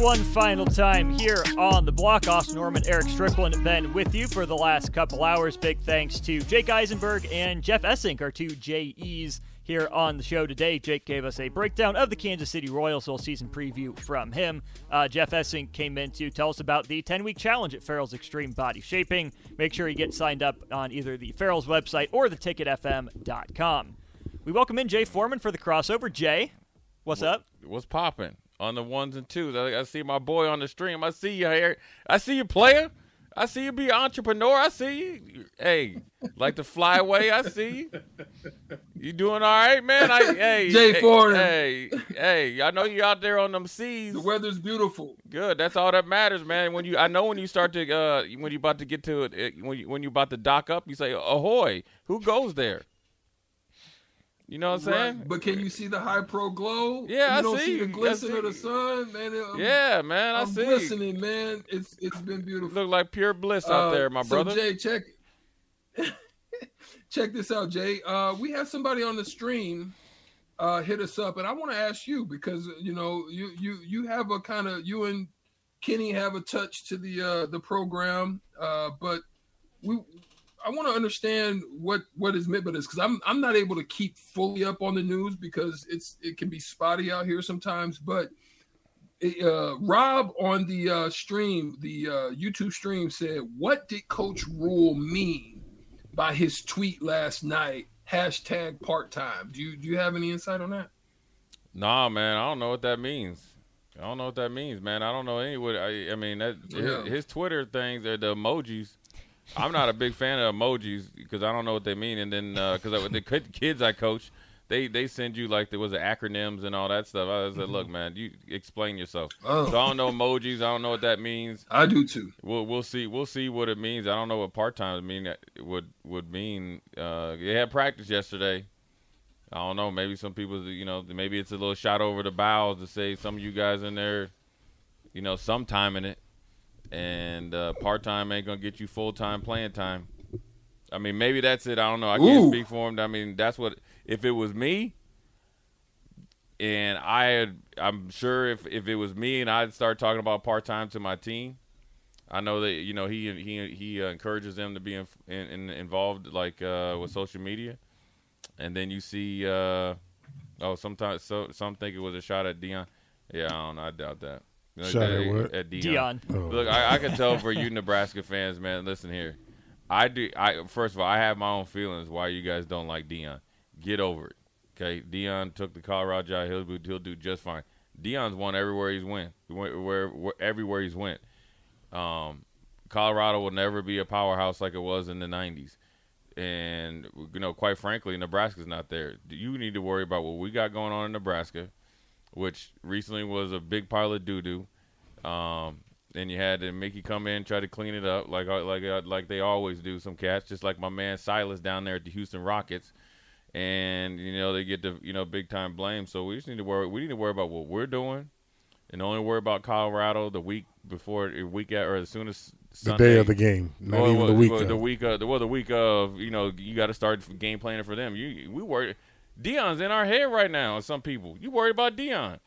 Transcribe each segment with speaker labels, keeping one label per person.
Speaker 1: one final time here on the block. Austin Norman, Eric Strickland, been with you for the last couple hours. Big thanks to Jake Eisenberg and Jeff Essink, our two JEs here on the show today. Jake gave us a breakdown of the Kansas City Royals whole season preview from him. Uh, Jeff Essink came in to tell us about the 10 week challenge at Farrell's Extreme Body Shaping. Make sure you get signed up on either the Farrell's website or theticketfm.com. We welcome in Jay Foreman for the crossover. Jay, what's up?
Speaker 2: What's popping on the ones and twos? I, I, see my boy on the stream. I see you here. I see you player. I see you be an entrepreneur. I see you. Hey, like to fly away. I see you. You doing all right, man? I, hey,
Speaker 3: Jay
Speaker 2: hey,
Speaker 3: Foreman.
Speaker 2: Hey, hey, I know you out there on them seas.
Speaker 3: The weather's beautiful.
Speaker 2: Good. That's all that matters, man. When you, I know when you start to, uh, when you about to get to it, when you when you about to dock up, you say, "Ahoy!" Who goes there? You know what I'm saying?
Speaker 3: Right. But can you see the high pro glow?
Speaker 2: Yeah,
Speaker 3: you
Speaker 2: I
Speaker 3: don't
Speaker 2: see.
Speaker 3: see the glisten of the sun, man.
Speaker 2: Yeah, man, I
Speaker 3: I'm
Speaker 2: see.
Speaker 3: glistening, man. It's it's been beautiful.
Speaker 2: Look like pure bliss out
Speaker 3: Uh,
Speaker 2: there, my
Speaker 3: so
Speaker 2: brother.
Speaker 3: Jay, check check this out, Jay. Uh, we have somebody on the stream uh, hit us up, and I want to ask you because you know you you you have a kind of you and Kenny have a touch to the uh, the program, uh, but we I want to understand what what is meant by this because I'm I'm not able to keep fully up on the news because it's it can be spotty out here sometimes. But uh, Rob on the uh, stream, the uh, YouTube stream, said, "What did Coach Rhule mean by his tweet last night? Hashtag part time. Do you do you have any insight on that?
Speaker 2: Nah, man, I don't know what that means. I don't know what that means, man. I don't know any what I, I mean that
Speaker 3: Yeah.
Speaker 2: his, his Twitter things are the emojis. I'm not a big fan of emojis because I don't know what they mean. And then because the kid- kids I coach, they they send you like there was the acronyms and all that stuff. I said, look, man, you explain yourself.
Speaker 3: Oh.
Speaker 2: So I don't know emojis. I don't know what that means.
Speaker 3: I do too.
Speaker 2: We'll we'll see we'll see what it means. I don't know what part time mean would would mean. Uh, they had practice yesterday. I don't know. Maybe some people, you know, maybe it's a little shot over the bows to say some of you guys in there, you know, sometime in it, and uh, part time ain't gonna get you full time playing time. I mean, maybe that's it. I don't know. I can't
Speaker 3: Ooh.
Speaker 2: speak for him. I mean, that's what. If it was me, and I had, I'm sure if if it was me and I'd start talking about part time to my team, I know that you know he he he uh, encourages them to be in, in, in involved like uh, with social media, and then you see uh, oh sometimes so some think it was a shot at Deion. Yeah, I don't know. I doubt that. You know,
Speaker 4: Shot at
Speaker 2: at-
Speaker 4: what?
Speaker 2: At Deion.
Speaker 1: Deion.
Speaker 4: Oh.
Speaker 2: Look, I, I can tell for you Nebraska fans, man. Listen here, I do. I first of all, I have my own feelings why you guys don't like Deion. Get over it, okay? Deion took the Colorado job. He'll he'll do just fine. Deion's won everywhere he's went. Where, where, where everywhere he's went. Um, Colorado will never be a powerhouse like it was in the '90s, and you know, quite frankly, Nebraska's not there. You need to worry about what we got going on in Nebraska, which recently was a big pile of doo doo. Um, and you had to make you come in, try to clean it up, like like uh, like they always do. Some cats, just like my man Silas down there at the Houston Rockets, and you know they get the you know big time blame. So we just need to worry. We need to worry about what we're doing, and only worry about Colorado the week before, week at, or as soon as
Speaker 4: The day of the game, not
Speaker 2: Well,
Speaker 4: even
Speaker 2: well,
Speaker 4: the week.
Speaker 2: well,
Speaker 4: of.
Speaker 2: the week of well, the week of you know you got to start game planning for them. You we worry. Deion's in our head right now. Some people you worried about Deion.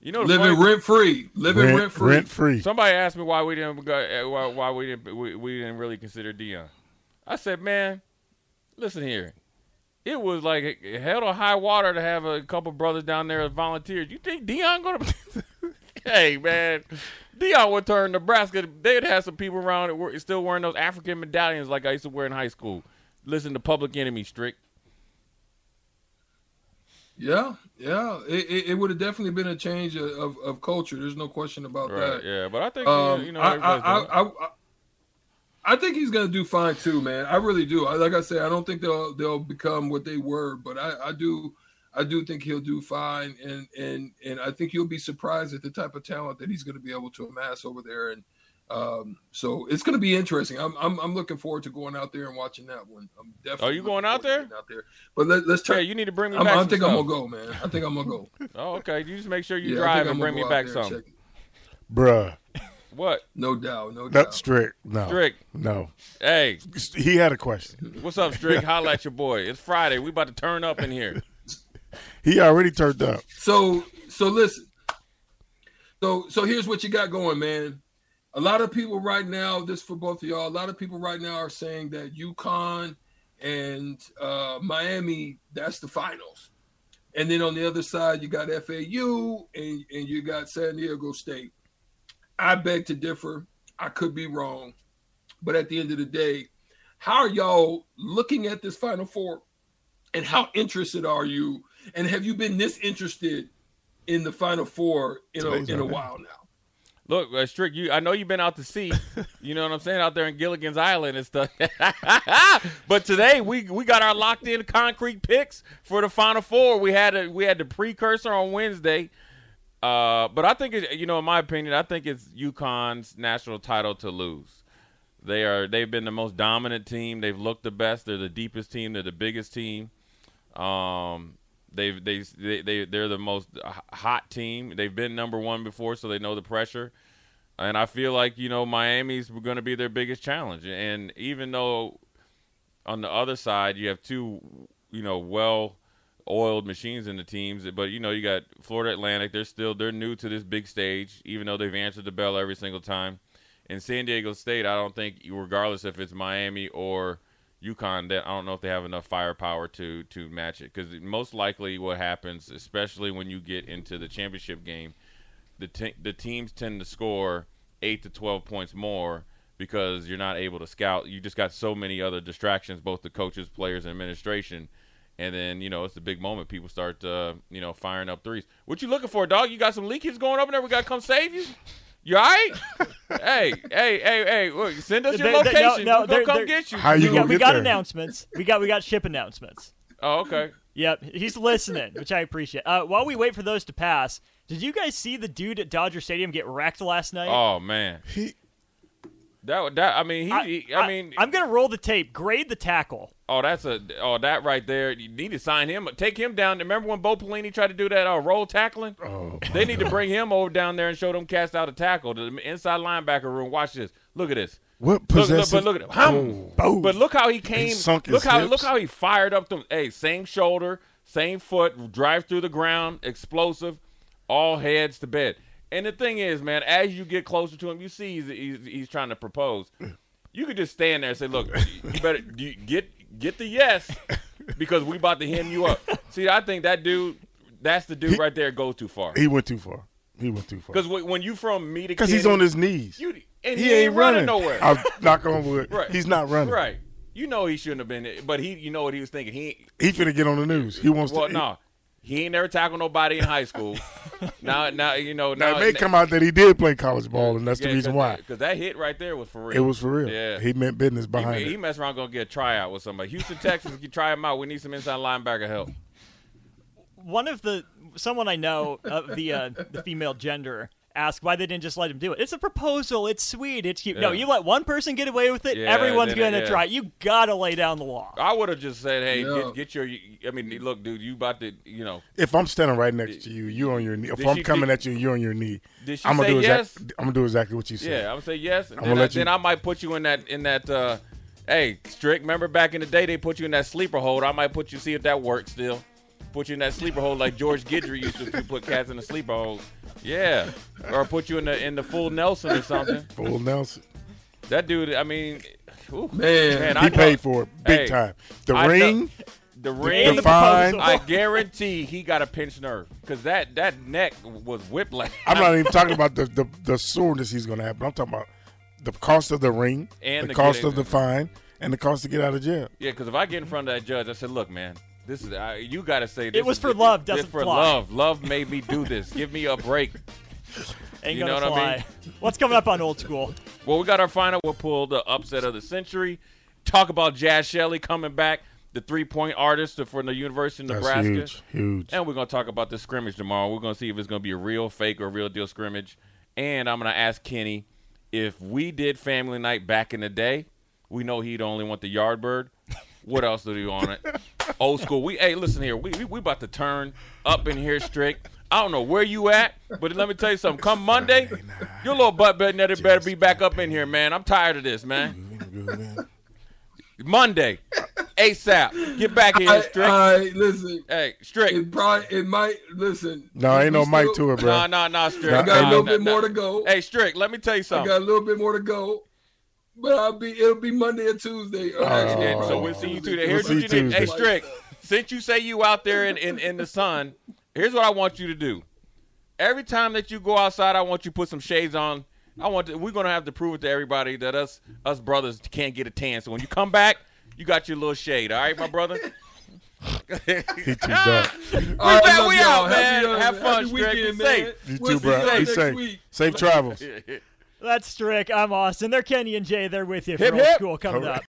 Speaker 2: You know,
Speaker 3: Living rent free. Living rent
Speaker 4: rent,
Speaker 3: free.
Speaker 4: rent free.
Speaker 2: Somebody asked me why we didn't go, uh, why, why we didn't we, we didn't really consider Deion. I said, man, listen here. It was like hell or high water to have a couple brothers down there as volunteers. You think Deion gonna? hey man, Deion would turn Nebraska. They'd have some people around that were still wearing those African medallions like I used to wear in high school. Listen to Public Enemy, strict.
Speaker 3: Yeah, yeah. It, it, it would have definitely been a change of, of, of culture. There's no question about
Speaker 2: Right?
Speaker 3: that.
Speaker 2: Yeah, but I think
Speaker 3: Um,
Speaker 2: you know
Speaker 3: I, I. I, I, I think he's gonna do fine too, man. I really do. I, like I said, I don't think they'll they'll become what they were, but I, I do I do think he'll do fine, and and and I think you'll be surprised at the type of talent that he's going to be able to amass over there, and um, so it's going to be interesting. I'm, I'm I'm looking forward to going out there and watching that one. I'm definitely.
Speaker 2: Oh, you going out there?
Speaker 3: Out there, but let, let's
Speaker 2: Yeah,
Speaker 3: try.
Speaker 2: you need to bring me
Speaker 3: I'm,
Speaker 2: back.
Speaker 3: I
Speaker 2: some
Speaker 3: think I'm
Speaker 2: stuff.
Speaker 3: gonna go, man. I think I'm gonna go.
Speaker 2: Oh, okay. You just make sure you
Speaker 3: Yeah,
Speaker 2: drive and bring me back
Speaker 3: there and
Speaker 2: something.
Speaker 3: check.
Speaker 4: Bruh.
Speaker 2: What?
Speaker 3: No doubt, no
Speaker 4: Not
Speaker 3: doubt.
Speaker 4: strict. No.
Speaker 2: Strick.
Speaker 4: No.
Speaker 2: Hey,
Speaker 4: He had a question.
Speaker 2: what's up, Strick? Holla at your boy. It's Friday. We about to turn up in here.
Speaker 4: He already turned up.
Speaker 3: So so listen. So so here's what you got going, man. A lot of people right now, this for both of y'all, a lot of people right now are saying that UConn and uh, Miami, that's the finals. And then on the other side, you got FAU and, and you got San Diego State. I beg to differ. I could be wrong. But at the end of the day, how are y'all looking at this Final Four? And how interested are you? And have you been this interested in the Final Four in a, in a while now?
Speaker 2: Look, uh, Strick, you I know you've been out to sea. you know what I'm saying? Out there in Gilligan's Island and stuff. but today we we got our locked in concrete picks for the final four. We had a we had the precursor on Wednesday. Uh, but I think it, you know, in my opinion, I think it's UConn's national title to lose. They are they've been the most dominant team. They've looked the best. They're the deepest team. They're the biggest team. Um, they've they they they they're the most hot team. They've been number one before, so they know the pressure. And I feel like you know Miami's going to be their biggest challenge. And even though on the other side you have two, you know, well oiled machines in the teams, but you know you got Florida Atlantic. They're still they're new to this big stage, even though they've answered the bell every single time. In San Diego State, I don't think, regardless if it's Miami or UConn, that I don't know if they have enough firepower to to match it. Because most likely, what happens, especially when you get into the championship game, the te- the teams tend to score eight to twelve points more because you're not able to scout. You just got so many other distractions, both the coaches, players, and administration. And then you know it's the big moment. People start uh, you know firing up threes. What you looking for, dog? You got some leakage going up in there. We got to come save you. You all right? hey, hey, hey, hey! Look, send us your
Speaker 1: They- they-
Speaker 2: location.
Speaker 1: no, no,
Speaker 2: we'll
Speaker 1: they're-
Speaker 2: come
Speaker 1: they're-
Speaker 2: get you.
Speaker 4: How you
Speaker 1: we
Speaker 4: gonna
Speaker 1: got, we
Speaker 4: get
Speaker 1: got
Speaker 4: there?
Speaker 1: announcements. We got we got ship announcements.
Speaker 2: Oh, okay.
Speaker 1: Yep, he's listening, which I appreciate. Uh, while we wait for those to pass, did you guys see the dude at Dodger Stadium get wrecked last night?
Speaker 2: Oh man,
Speaker 4: He,
Speaker 2: that that I mean he, he I, mean
Speaker 1: I'm gonna roll the tape. Grade the tackle.
Speaker 2: oh that's a oh that right there. You need to sign him. Take him down. Remember when Bo Pelini tried to do that uh, roll tackling?
Speaker 4: oh,
Speaker 2: They need to bring him over down there and show them cast out a tackle. The inside linebacker room. Watch this. Look at this.
Speaker 4: what
Speaker 2: Look, look, but look at him. Hum.
Speaker 4: Oh.
Speaker 2: But look how he came.
Speaker 4: sunk his
Speaker 2: look how
Speaker 4: hips.
Speaker 2: look how he fired up them. Hey, same shoulder, same foot, drive through the ground, explosive, all heads to bed. And the thing is, man, as you get closer to him, you see he's he's, he's trying to propose. You could just stand there and say, "Look, you better you get get the yes because we about to hem you up." See, I think that dude, that's the dude
Speaker 4: He-
Speaker 2: right there, goes too far.
Speaker 4: He went too far. He went too far.
Speaker 2: Because when you from me to
Speaker 4: Because he's on his knees.
Speaker 2: you and
Speaker 4: he,
Speaker 2: he,
Speaker 4: ain't running
Speaker 2: nowhere.
Speaker 4: I'll knock on wood.
Speaker 2: Right.
Speaker 4: He's not running.
Speaker 2: Right. You know he shouldn't have been, there, but he, you know what he was thinking. He,
Speaker 4: He finna get on the news. He wants
Speaker 2: well,
Speaker 4: to.
Speaker 2: no, he ain't never tackled nobody in high school. now, now you know.
Speaker 4: Now,
Speaker 2: Now
Speaker 4: it may come out that he did play college ball, and that's the reason why.
Speaker 2: Because that hit right there was for real.
Speaker 4: It was for real.
Speaker 2: Yeah.
Speaker 4: He meant business behind
Speaker 2: he
Speaker 4: it.
Speaker 2: He messed around gonna get a tryout with somebody. Houston, Texas, you try him out. We need some inside linebacker help.
Speaker 1: One of the someone I know of the uh, the female gender asked why they didn't just let him do it. It's a proposal. It's sweet. It's cute. No, you let one person get away with it.
Speaker 2: Yeah,
Speaker 1: everyone's gonna
Speaker 2: yeah.
Speaker 1: try. You gotta lay down the law.
Speaker 2: I would have just said, "Hey,
Speaker 3: Yeah.
Speaker 2: get, get your." I mean, look, dude, you about to, you know.
Speaker 4: If I'm standing right next to you, you on your knee. If I'm
Speaker 2: she-
Speaker 4: coming
Speaker 2: did-
Speaker 4: at you, you on your knee.
Speaker 2: Did she
Speaker 4: I'm gonna
Speaker 2: say
Speaker 4: do
Speaker 2: yes?
Speaker 4: exactly. I'm gonna do exactly what you said.
Speaker 2: Yeah, I'm gonna say yes, and
Speaker 4: I'm
Speaker 2: then,
Speaker 4: gonna
Speaker 2: I,
Speaker 4: let you-
Speaker 2: then I might put you in that in that. Uh, hey, strict. Remember back in the day, they put you in that sleeper hold. I might put you see if that works still. Put you in that sleeper hold like George Guidry used to put cats in the sleeper hold. Yeah, or put you in the in the full Nelson or something.
Speaker 4: Full Nelson.
Speaker 2: That dude, I mean, ooh,
Speaker 3: Man,
Speaker 2: man,
Speaker 4: He
Speaker 2: I know-
Speaker 4: paid for it big
Speaker 2: Hey,
Speaker 4: time. The
Speaker 2: I know-
Speaker 4: ring.
Speaker 2: the ring.
Speaker 1: the
Speaker 4: fine.
Speaker 2: I guarantee he got a pinched nerve because that that neck was whiplash.
Speaker 4: I'm not even talking about the, the the soreness he's gonna have, but I'm talking about the cost of the ring,
Speaker 2: And
Speaker 4: the
Speaker 2: the
Speaker 4: cost of the fine, and the cost to get out of jail.
Speaker 2: Yeah, because if I get in front of that judge, I said, "Look, man, this is I you got to say this it
Speaker 1: was
Speaker 2: is-
Speaker 1: for love,
Speaker 2: this
Speaker 1: doesn't
Speaker 2: for
Speaker 1: fly."
Speaker 2: love. Love made me do this. Give me a break."
Speaker 1: Ain't
Speaker 2: You
Speaker 1: gonna
Speaker 2: know what I mean?
Speaker 1: What's coming up on old school?
Speaker 2: Well, we got our final. We'll pull the upset of the century. Talk about Jaz Shelley coming back, the three-point artist for the University of
Speaker 4: That's
Speaker 2: Nebraska.
Speaker 4: huge, huge.
Speaker 2: And we're gonna talk about the scrimmage tomorrow. We're gonna see if it's gonna be a real, fake, or a real deal scrimmage. And I'm gonna ask Kenny if we did family night back in the day. We know he'd only want the Yardbird. What else do you want it? Old school. We hey, listen here. We, we we about to turn up in here strict. I don't know where you at, but let me tell you something. Come Monday, your little butt better better be back up in here, man. I'm tired of this, man. Monday, ASAP. Get back in
Speaker 3: here,
Speaker 2: Strick.
Speaker 3: I listen.
Speaker 2: hey, Strick.
Speaker 3: It probably it might listen.
Speaker 4: No, ain't no
Speaker 3: we
Speaker 4: mic to it, bro.
Speaker 2: Nah, nah, nah, Strick.
Speaker 3: I got a little
Speaker 2: nah,
Speaker 3: bit
Speaker 2: nah.
Speaker 3: more to go.
Speaker 2: Hey, Strick, let me tell you
Speaker 3: I
Speaker 2: something.
Speaker 3: got a little bit more to go. But I'll be it'll be Monday or Tuesday. or
Speaker 4: Oh.
Speaker 3: actually,
Speaker 2: And so we'll see you Tuesday.
Speaker 4: We'll
Speaker 2: what you need. Hey,
Speaker 4: Tuesday.
Speaker 2: Strick, since you say you out there in, in, in the sun, here's what I want you to do. Every time that you go outside, I want you to put some shades on. I want to, we're gonna have to prove it to everybody that us us brothers can't get a tan. So when you come back, you got your little shade. All right, my brother.
Speaker 4: He too dark.
Speaker 3: All
Speaker 2: We
Speaker 3: right,
Speaker 2: back, we out,
Speaker 3: Happy,
Speaker 2: man.
Speaker 3: uh,
Speaker 2: Have fun,
Speaker 3: happy
Speaker 2: Strick.
Speaker 3: weekend, man.
Speaker 2: safe.
Speaker 4: You
Speaker 3: We'll
Speaker 4: too, bro.
Speaker 3: y'all
Speaker 4: Be safe.
Speaker 3: week.
Speaker 4: Safe travels.
Speaker 1: That's Strick. I'm Austin. They're Kenny and Jay. They're with you for
Speaker 2: Hip,
Speaker 1: old
Speaker 2: hip.
Speaker 1: school coming
Speaker 4: right.
Speaker 1: up.